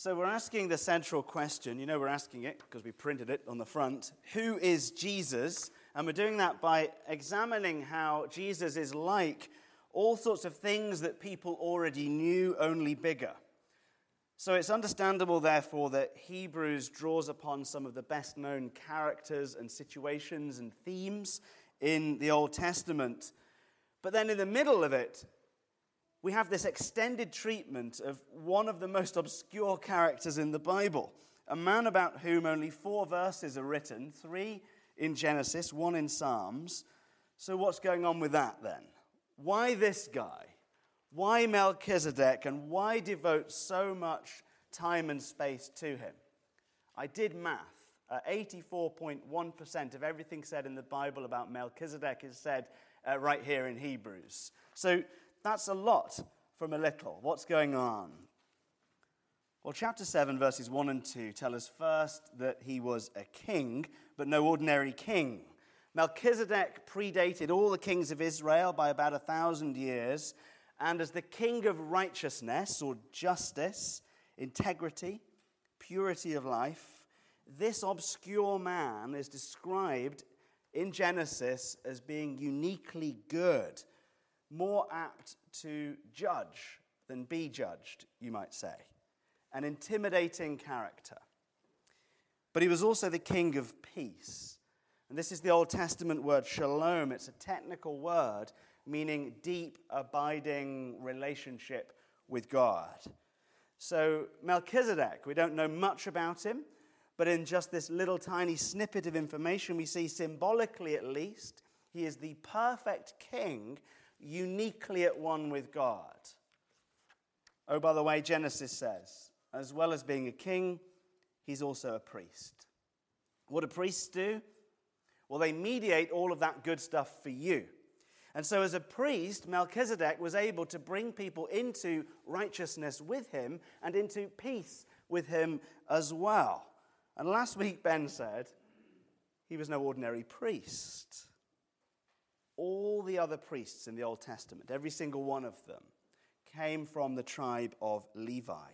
So we're asking the central question. You know, we're asking it because we printed it on the front. Who is Jesus? And we're doing that by examining how Jesus is like all sorts of things that people already knew, only bigger. So it's understandable, therefore, that Hebrews draws upon some of the best known characters and situations and themes in the Old Testament. But then in the middle of it, we have this extended treatment of one of the most obscure characters in the Bible, a man about whom only four verses are written three in Genesis, one in Psalms. So, what's going on with that then? Why this guy? Why Melchizedek? And why devote so much time and space to him? I did math. Uh, 84.1% of everything said in the Bible about Melchizedek is said uh, right here in Hebrews. So, that's a lot from a little. What's going on? Well, chapter 7, verses 1 and 2 tell us first that he was a king, but no ordinary king. Melchizedek predated all the kings of Israel by about a thousand years, and as the king of righteousness or justice, integrity, purity of life, this obscure man is described in Genesis as being uniquely good more apt to judge than be judged, you might say. An intimidating character. But he was also the king of peace. And this is the Old Testament word shalom. It's a technical word meaning deep, abiding relationship with God. So, Melchizedek, we don't know much about him, but in just this little tiny snippet of information, we see symbolically at least, he is the perfect king uniquely at one with God. Oh, by the way, Genesis says, as well as being a king, he's also a priest. What do priests do? Well, they mediate all of that good stuff for you. And so, as a priest, Melchizedek was able to bring people into righteousness with him and into peace with him as well. And last week, Ben said he was no ordinary priest all the other priests in the Old Testament, every single one of them, came from the tribe of Levi.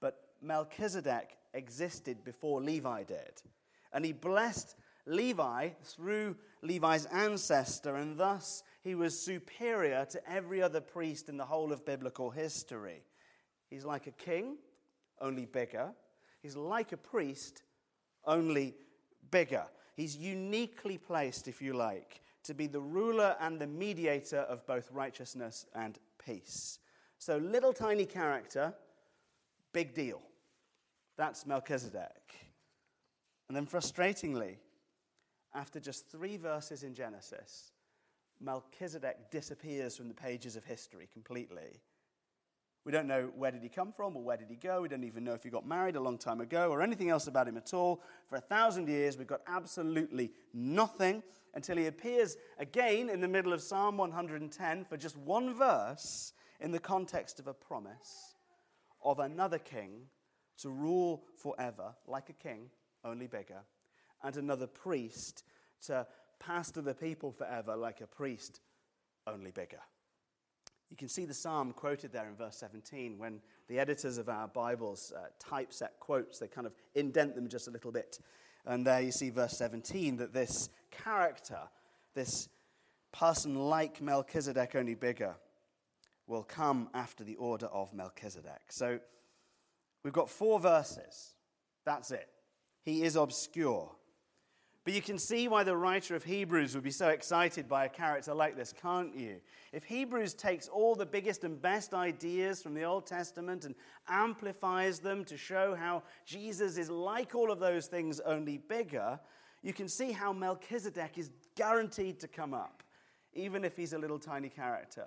But Melchizedek existed before Levi did. And he blessed Levi through Levi's ancestor, and thus he was superior to every other priest in the whole of biblical history. He's like a king, only bigger. He's like a priest, only bigger. He's uniquely placed, if you like, to be the ruler and the mediator of both righteousness and peace. So, little tiny character, big deal. That's Melchizedek. And then, frustratingly, after just three verses in Genesis, Melchizedek disappears from the pages of history completely. We don't know where did he come from or where did he go. We don't even know if he got married a long time ago or anything else about him at all. For a thousand years, we've got absolutely nothing until he appears again in the middle of Psalm 110 for just one verse in the context of a promise of another king to rule forever, like a king, only bigger, and another priest to pastor the people forever, like a priest, only bigger. You can see the psalm quoted there in verse 17 when the editors of our Bibles uh, typeset quotes, they kind of indent them just a little bit. And there you see verse 17 that this character, this person like Melchizedek, only bigger, will come after the order of Melchizedek. So we've got four verses. That's it. He is obscure. But you can see why the writer of Hebrews would be so excited by a character like this, can't you? If Hebrews takes all the biggest and best ideas from the Old Testament and amplifies them to show how Jesus is like all of those things, only bigger, you can see how Melchizedek is guaranteed to come up, even if he's a little tiny character,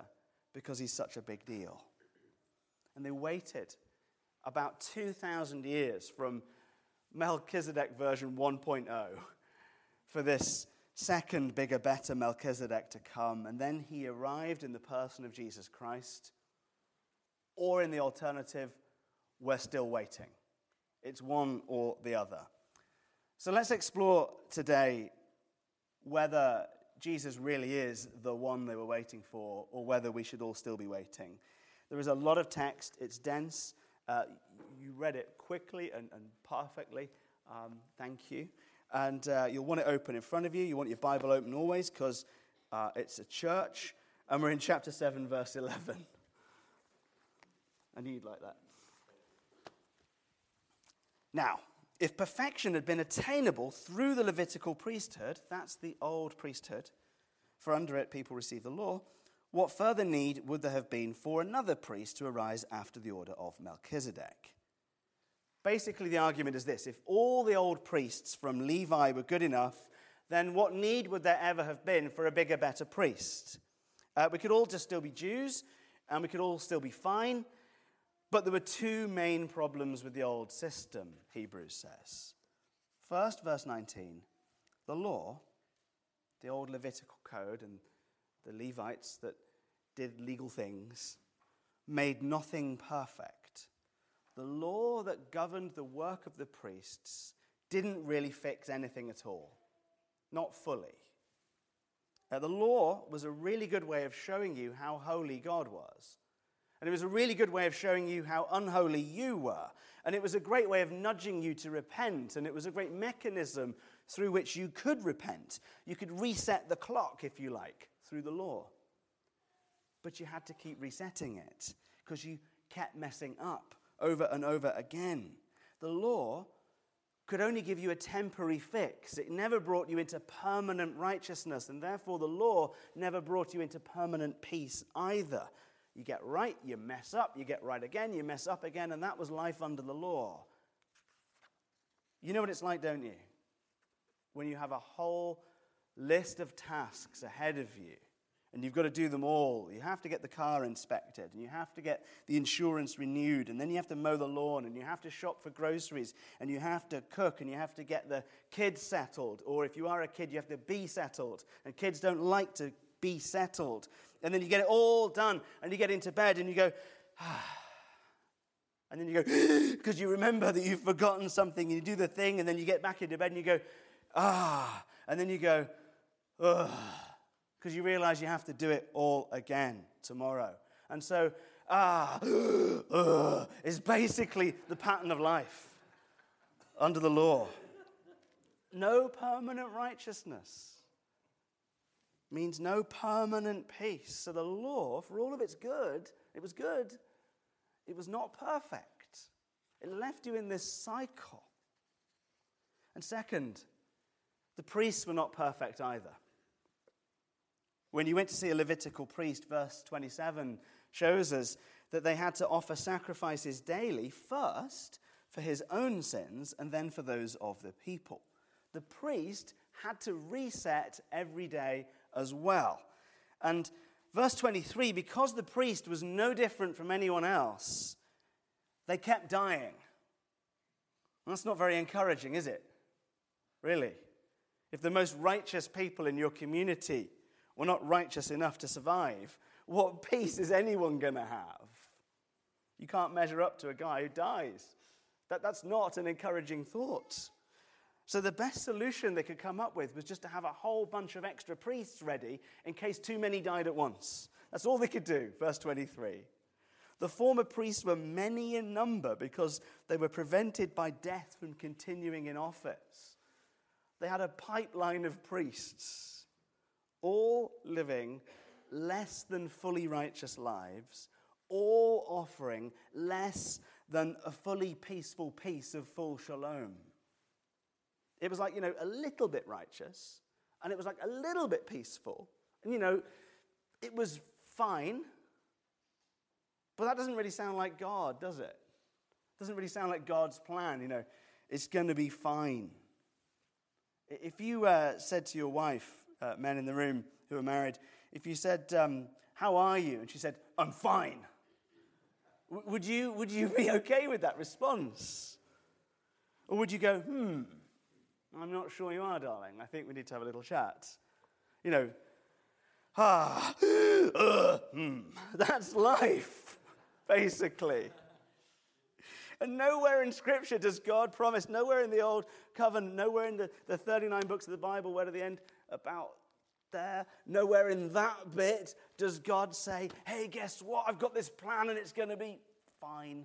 because he's such a big deal. And they waited about 2,000 years from Melchizedek version 1.0 for this second, bigger, better Melchizedek to come. And then he arrived in the person of Jesus Christ. Or in the alternative, we're still waiting. It's one or the other. So let's explore today whether Jesus really is the one they were waiting for, or whether we should all still be waiting. There is a lot of text, it's dense, Uh, you read it quickly and, and perfectly. Um, thank you. And uh, you'll want it open in front of you. You want your Bible open always because uh, it's a church. And we're in chapter 7, verse 11. I knew you'd like that. Now, if perfection had been attainable through the Levitical priesthood, that's the old priesthood, for under it people receive the law, what further need would there have been for another priest to arise after the order of Melchizedek? Basically, the argument is this if all the old priests from Levi were good enough, then what need would there ever have been for a bigger, better priest? Uh, we could all just still be Jews, and we could all still be fine, but there were two main problems with the old system, Hebrews says. First, verse 19 the law, the old Levitical code, and the Levites that did legal things, made nothing perfect. The law that governed the work of the priests didn't really fix anything at all, not fully. Uh, the law was a really good way of showing you how holy God was. And it was a really good way of showing you how unholy you were. And it was a great way of nudging you to repent. And it was a great mechanism through which you could repent. You could reset the clock, if you like, through the law. But you had to keep resetting it because you kept messing up over and over again. The law could only give you a temporary fix. It never brought you into permanent righteousness, and therefore the law never brought you into permanent peace either. You get right, you mess up, you get right again, you mess up again, and that was life under the law. You know what it's like, don't you? When you have a whole list of tasks ahead of you and you've got to do them all. You have to get the car inspected, and you have to get the insurance renewed, and then you have to mow the lawn, and you have to shop for groceries, and you have to cook, and you have to get the kids settled. Or if you are a kid, you have to be settled. And kids don't like to be settled. And then you get it all done, and you get into bed, and you go, ah. And then you go, because you remember that you've forgotten something, and you do the thing, and then you get back into bed, and you go, ah. And then you go, ugh because you realize you have to do it all again tomorrow. And so, ah, uh, is basically the pattern of life under the law. No permanent righteousness means no permanent peace. So the law, for all of its good, it was good, it was not perfect. It left you in this cycle. And second, the priests were not perfect either. When you went to see a Levitical priest, verse 27 shows us that they had to offer sacrifices daily, first for his own sins and then for those of the people. The priest had to reset every day as well. And verse 23 because the priest was no different from anyone else, they kept dying. that's not very encouraging, is it? Really? If the most righteous people in your community were not righteous enough to survive, what peace is anyone going to have? You can't measure up to a guy who dies. That, that's not an encouraging thought. So, the best solution they could come up with was just to have a whole bunch of extra priests ready in case too many died at once. That's all they could do. Verse 23. The former priests were many in number because they were prevented by death from continuing in office. They had a pipeline of priests all living less than fully righteous lives, all offering less than a fully peaceful peace of full shalom. It was like, you know, a little bit righteous, and it was like a little bit peaceful. And, you know, it was fine, but that doesn't really sound like God, does it? Doesn't really sound like God's plan, you know, it's going to be fine. If you uh, said to your wife, uh, men in the room who are married, if you said, um, How are you? And she said, I'm fine. W- would, you, would you be okay with that response? Or would you go, Hmm, I'm not sure you are, darling. I think we need to have a little chat. You know, ah, uh, hmm. That's life, basically. And nowhere in Scripture does God promise, nowhere in the Old Covenant, nowhere in the, the 39 books of the Bible, where at the end about there, nowhere in that bit does God say, hey, guess what? I've got this plan and it's going to be fine.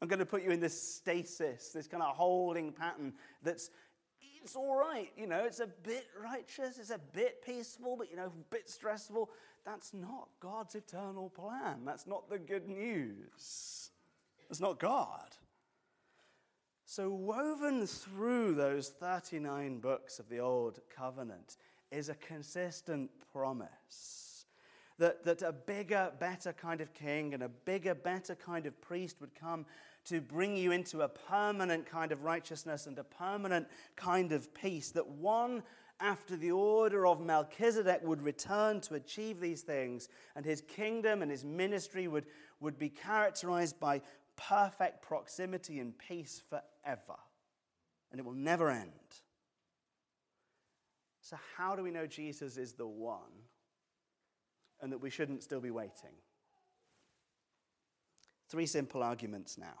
I'm going to put you in this stasis, this kind of holding pattern that's it's all right, you know, it's a bit righteous, it's a bit peaceful, but you know, a bit stressful. That's not God's eternal plan. That's not the good news. It's not God. So, woven through those 39 books of the Old Covenant is a consistent promise that, that a bigger, better kind of king and a bigger, better kind of priest would come to bring you into a permanent kind of righteousness and a permanent kind of peace. That one after the order of Melchizedek would return to achieve these things, and his kingdom and his ministry would, would be characterized by perfect proximity and peace forever. And it will never end. So, how do we know Jesus is the one and that we shouldn't still be waiting? Three simple arguments now.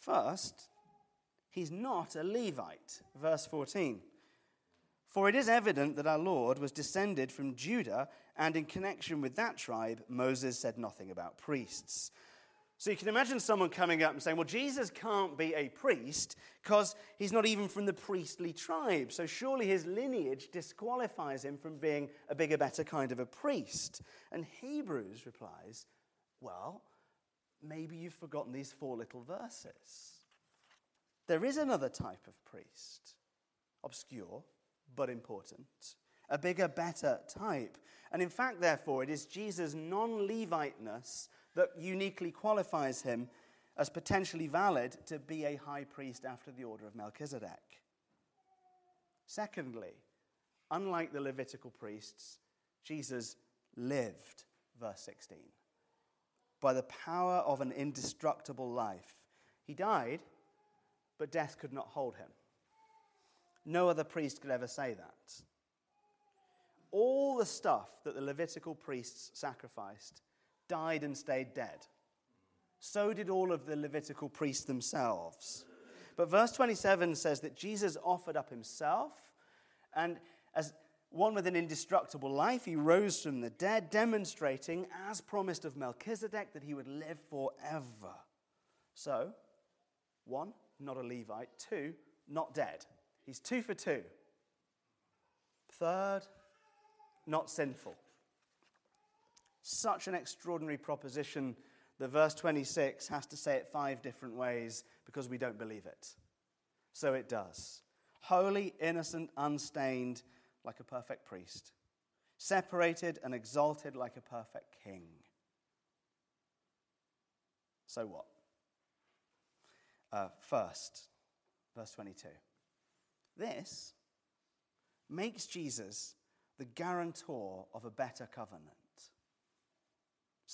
First, he's not a Levite. Verse 14. For it is evident that our Lord was descended from Judah, and in connection with that tribe, Moses said nothing about priests. So you can imagine someone coming up and saying, Well, Jesus can't be a priest because he's not even from the priestly tribe. So surely his lineage disqualifies him from being a bigger, better kind of a priest. And Hebrews replies, Well, maybe you've forgotten these four little verses. There is another type of priest, obscure but important, a bigger, better type. And in fact, therefore, it is Jesus' non Leviteness that uniquely qualifies him as potentially valid to be a high priest after the order of Melchizedek. Secondly, unlike the Levitical priests, Jesus lived, verse 16 by the power of an indestructible life. He died, but death could not hold him. No other priest could ever say that. All the stuff that the Levitical priests sacrificed died and stayed dead. So did all of the Levitical priests themselves. But verse 27 says that Jesus offered up himself, and as one with an indestructible life. He rose from the dead, demonstrating, as promised of Melchizedek, that he would live forever. So, one, not a Levite. Two, not dead. He's two for two. Third, not sinful. Such an extraordinary proposition that verse 26 has to say it five different ways because we don't believe it. So it does. Holy, innocent, unstained, like a perfect priest, separated and exalted like a perfect king. So what? Uh, first, verse 22. This makes Jesus the guarantor of a better covenant,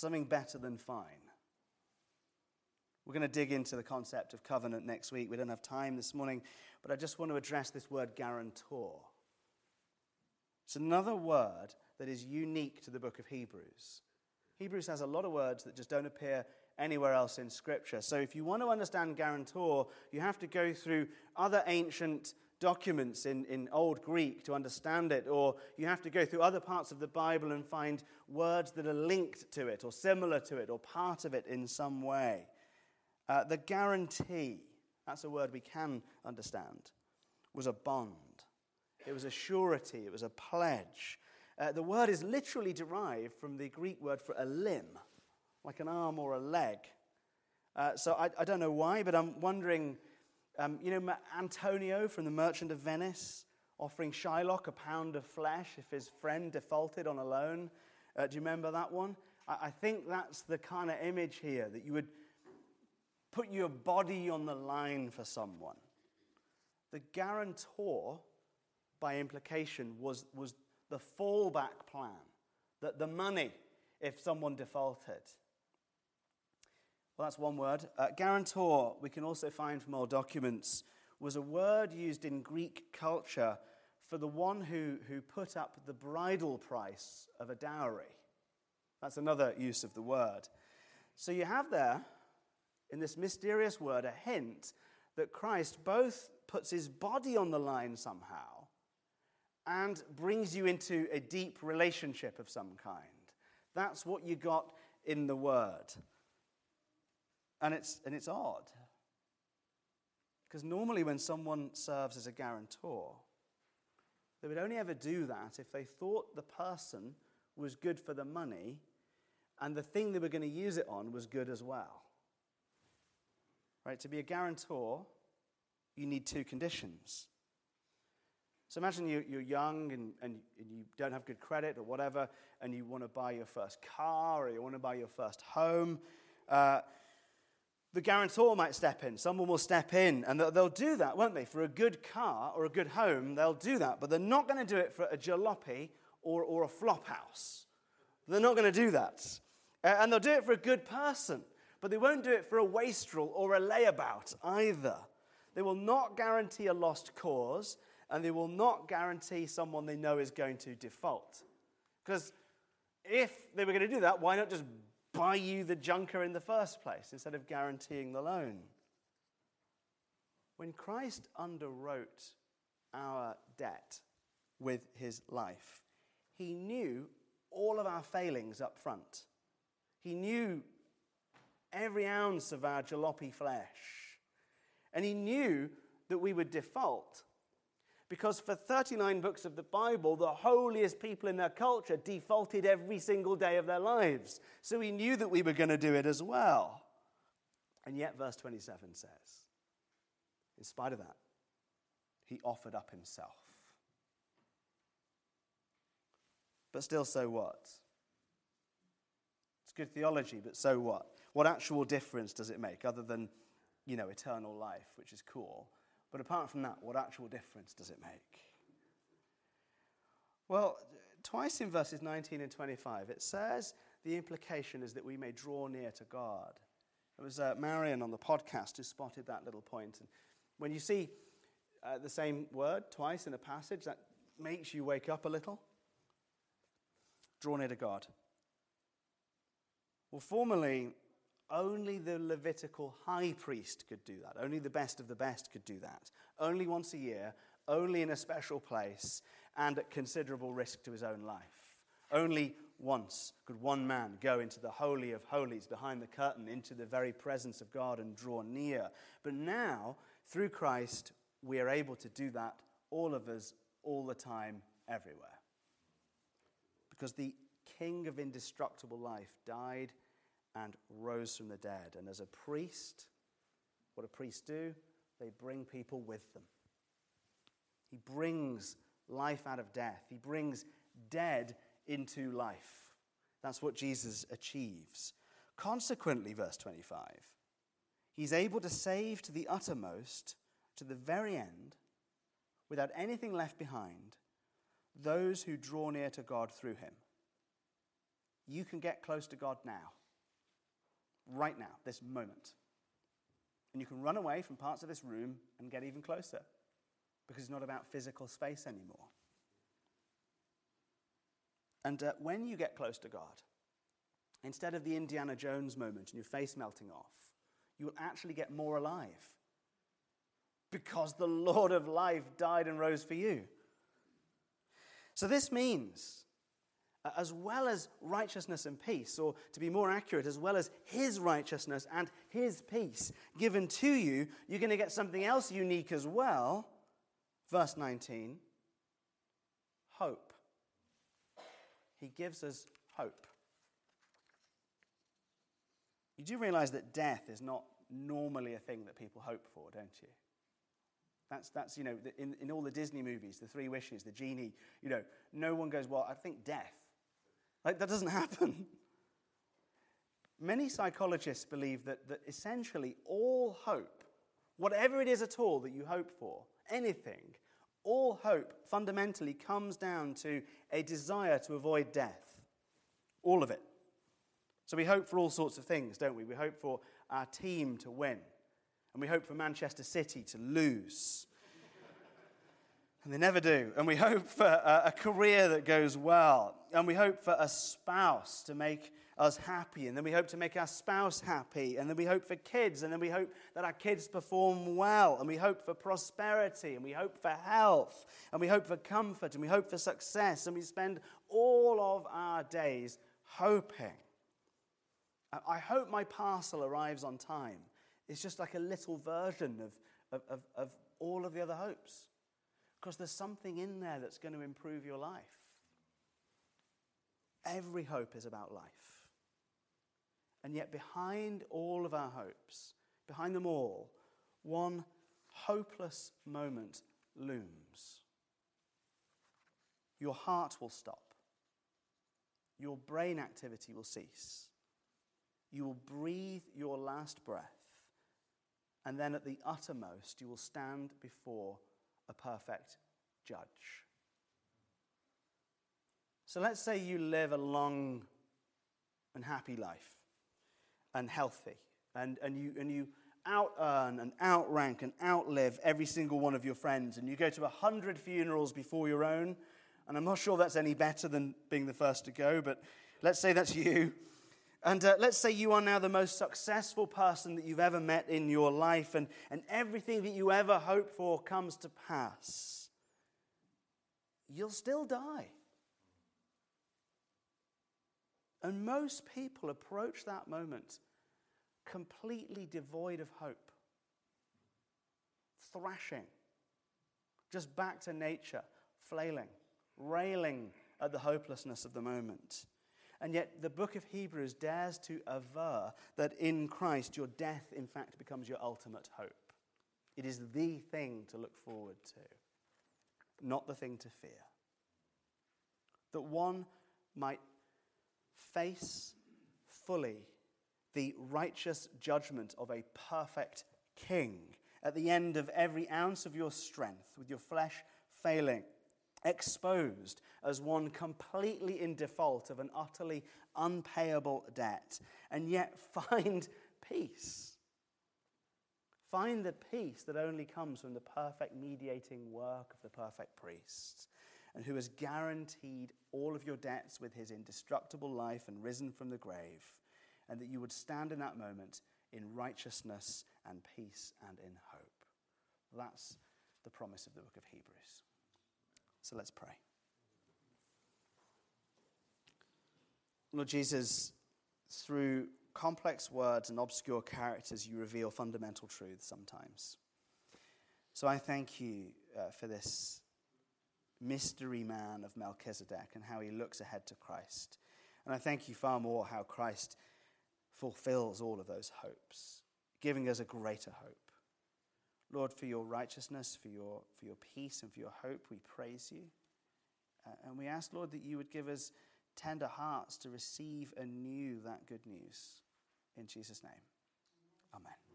something better than fine. We're going to dig into the concept of covenant next week. We don't have time this morning, but I just want to address this word guarantor. It's another word that is unique to the book of Hebrews. Hebrews has a lot of words that just don't appear anywhere else in Scripture. So if you want to understand guarantor, you have to go through other ancient documents in, in Old Greek to understand it, or you have to go through other parts of the Bible and find words that are linked to it, or similar to it, or part of it in some way. Uh, the guarantee, that's a word we can understand, was a bond. It was a surety, it was a pledge. Uh, the word is literally derived from the Greek word for a limb, like an arm or a leg. Uh, so I, I, don't know why, but I'm wondering um, you know, Antonio from the Merchant of Venice offering Shylock a pound of flesh if his friend defaulted on a loan. Uh, do you remember that one? I, I think that's the kind of image here that you would put your body on the line for someone. The guarantor by implication, was, was the fallback plan, that the money if someone defaulted. Well, that's one word. Uh, guarantor, we can also find from old documents, was a word used in Greek culture for the one who, who put up the bridal price of a dowry. That's another use of the word. So you have there, in this mysterious word, a hint that Christ both puts his body on the line somehow and brings you into a deep relationship of some kind. That's what you got in the Word. And it's, and it's odd. Because normally, when someone serves as a guarantor, they would only ever do that if they thought the person was good for the money and the thing they were going to use it on was good as well. Right? To be a guarantor, you need two conditions. So imagine you, are young and, and, you don't have good credit or whatever, and you want to buy your first car or you want to buy your first home. Uh, the guarantor might step in. Someone will step in, and they'll, do that, won't they? For a good car or a good home, they'll do that. But they're not going to do it for a jalopy or, or a flop house. They're not going to do that. And they'll do it for a good person, but they won't do it for a wastrel or a layabout either. They will not guarantee a lost cause, and they will not guarantee someone they know is going to default. Because if they were going to do that, why not just buy you the junker in the first place instead of guaranteeing the loan? When Christ underwrote our debt with his life, he knew all of our failings up front. He knew every ounce of our jalopy flesh. And he knew that we would default because for 39 books of the Bible, the holiest people in their culture defaulted every single day of their lives. So he knew that we were going to do it as well. And yet, verse 27 says, in spite of that, he offered up himself. But still, so what? It's good theology, but so what? What actual difference does it make other than, you know, eternal life, which is cool? But apart from that, what actual difference does it make? Well, twice in verses 19 and 25, it says the implication is that we may draw near to God. It was uh, Marion on the podcast who spotted that little point. And when you see uh, the same word twice in a passage, that makes you wake up a little. Draw near to God. Well, formerly, only the Levitical high priest could do that. Only the best of the best could do that. Only once a year, only in a special place, and at considerable risk to his own life. Only once could one man go into the Holy of Holies behind the curtain, into the very presence of God, and draw near. But now, through Christ, we are able to do that, all of us, all the time, everywhere. Because the King of indestructible life died and rose from the dead. And as a priest, what do priests do? They bring people with them. He brings life out of death, he brings dead into life. That's what Jesus achieves. Consequently, verse 25, he's able to save to the uttermost, to the very end, without anything left behind, those who draw near to God through him. You can get close to God now right now, this moment. And you can run away from parts of this room and get even closer because it's not about physical space anymore. And uh, when you get close to God, instead of the Indiana Jones moment and your face melting off, you will actually get more alive because the Lord of life died and rose for you. So this means Uh, as well as righteousness and peace, or to be more accurate, as well as his righteousness and his peace given to you, you're going to get something else unique as well. Verse 19 hope. He gives us hope. You do realize that death is not normally a thing that people hope for, don't you? That's, that's you know, in, in all the Disney movies, the three wishes, the genie, you know, no one goes, well, I think death. Like, that doesn't happen. Many psychologists believe that, that essentially all hope, whatever it is at all that you hope for, anything, all hope fundamentally comes down to a desire to avoid death. All of it. So we hope for all sorts of things, don't we? We hope for our team to win, and we hope for Manchester City to lose. And they never do. And we hope for a, career that goes well. And we hope for a spouse to make us happy. And then we hope to make our spouse happy. And then we hope for kids. And then we hope that our kids perform well. And we hope for prosperity. And we hope for health. And we hope for comfort. And we hope for success. And we spend all of our days hoping. I hope my parcel arrives on time. It's just like a little version of, of, of, of all of the other hopes. Because there's something in there that's going to improve your life. Every hope is about life. And yet, behind all of our hopes, behind them all, one hopeless moment looms. Your heart will stop, your brain activity will cease, you will breathe your last breath, and then at the uttermost, you will stand before a perfect judge. So let's say you live a long and happy life and healthy, and, and, you, and you out earn and outrank and outlive every single one of your friends, and you go to a hundred funerals before your own. And I'm not sure that's any better than being the first to go, but let's say that's you. And uh, let's say you are now the most successful person that you've ever met in your life, and, and everything that you ever hoped for comes to pass. You'll still die. And most people approach that moment completely devoid of hope, thrashing, just back to nature, flailing, railing at the hopelessness of the moment. And yet, the book of Hebrews dares to aver that in Christ, your death, in fact, becomes your ultimate hope. It is the thing to look forward to, not the thing to fear. That one might face fully the righteous judgment of a perfect king at the end of every ounce of your strength, with your flesh failing, exposed as one completely in default of an utterly unpayable debt, and yet find peace. Find the peace that only comes from the perfect mediating work of the perfect priest, and who has guaranteed all of your debts with his indestructible life and risen from the grave and that you would stand in that moment in righteousness and peace and in hope. That's the promise of the book of Hebrews. So let's pray. Lord Jesus, through complex words and obscure characters, you reveal fundamental truths sometimes. So I thank you uh, for this mystery man of Melchizedek and how he looks ahead to Christ. And I thank you far more how Christ fulfills all of those hopes, giving us a greater hope. Lord, for your righteousness, for your, for your peace, and for your hope, we praise you. Uh, and we ask, Lord, that you would give us tender hearts to receive anew that good news. In Jesus' name, amen.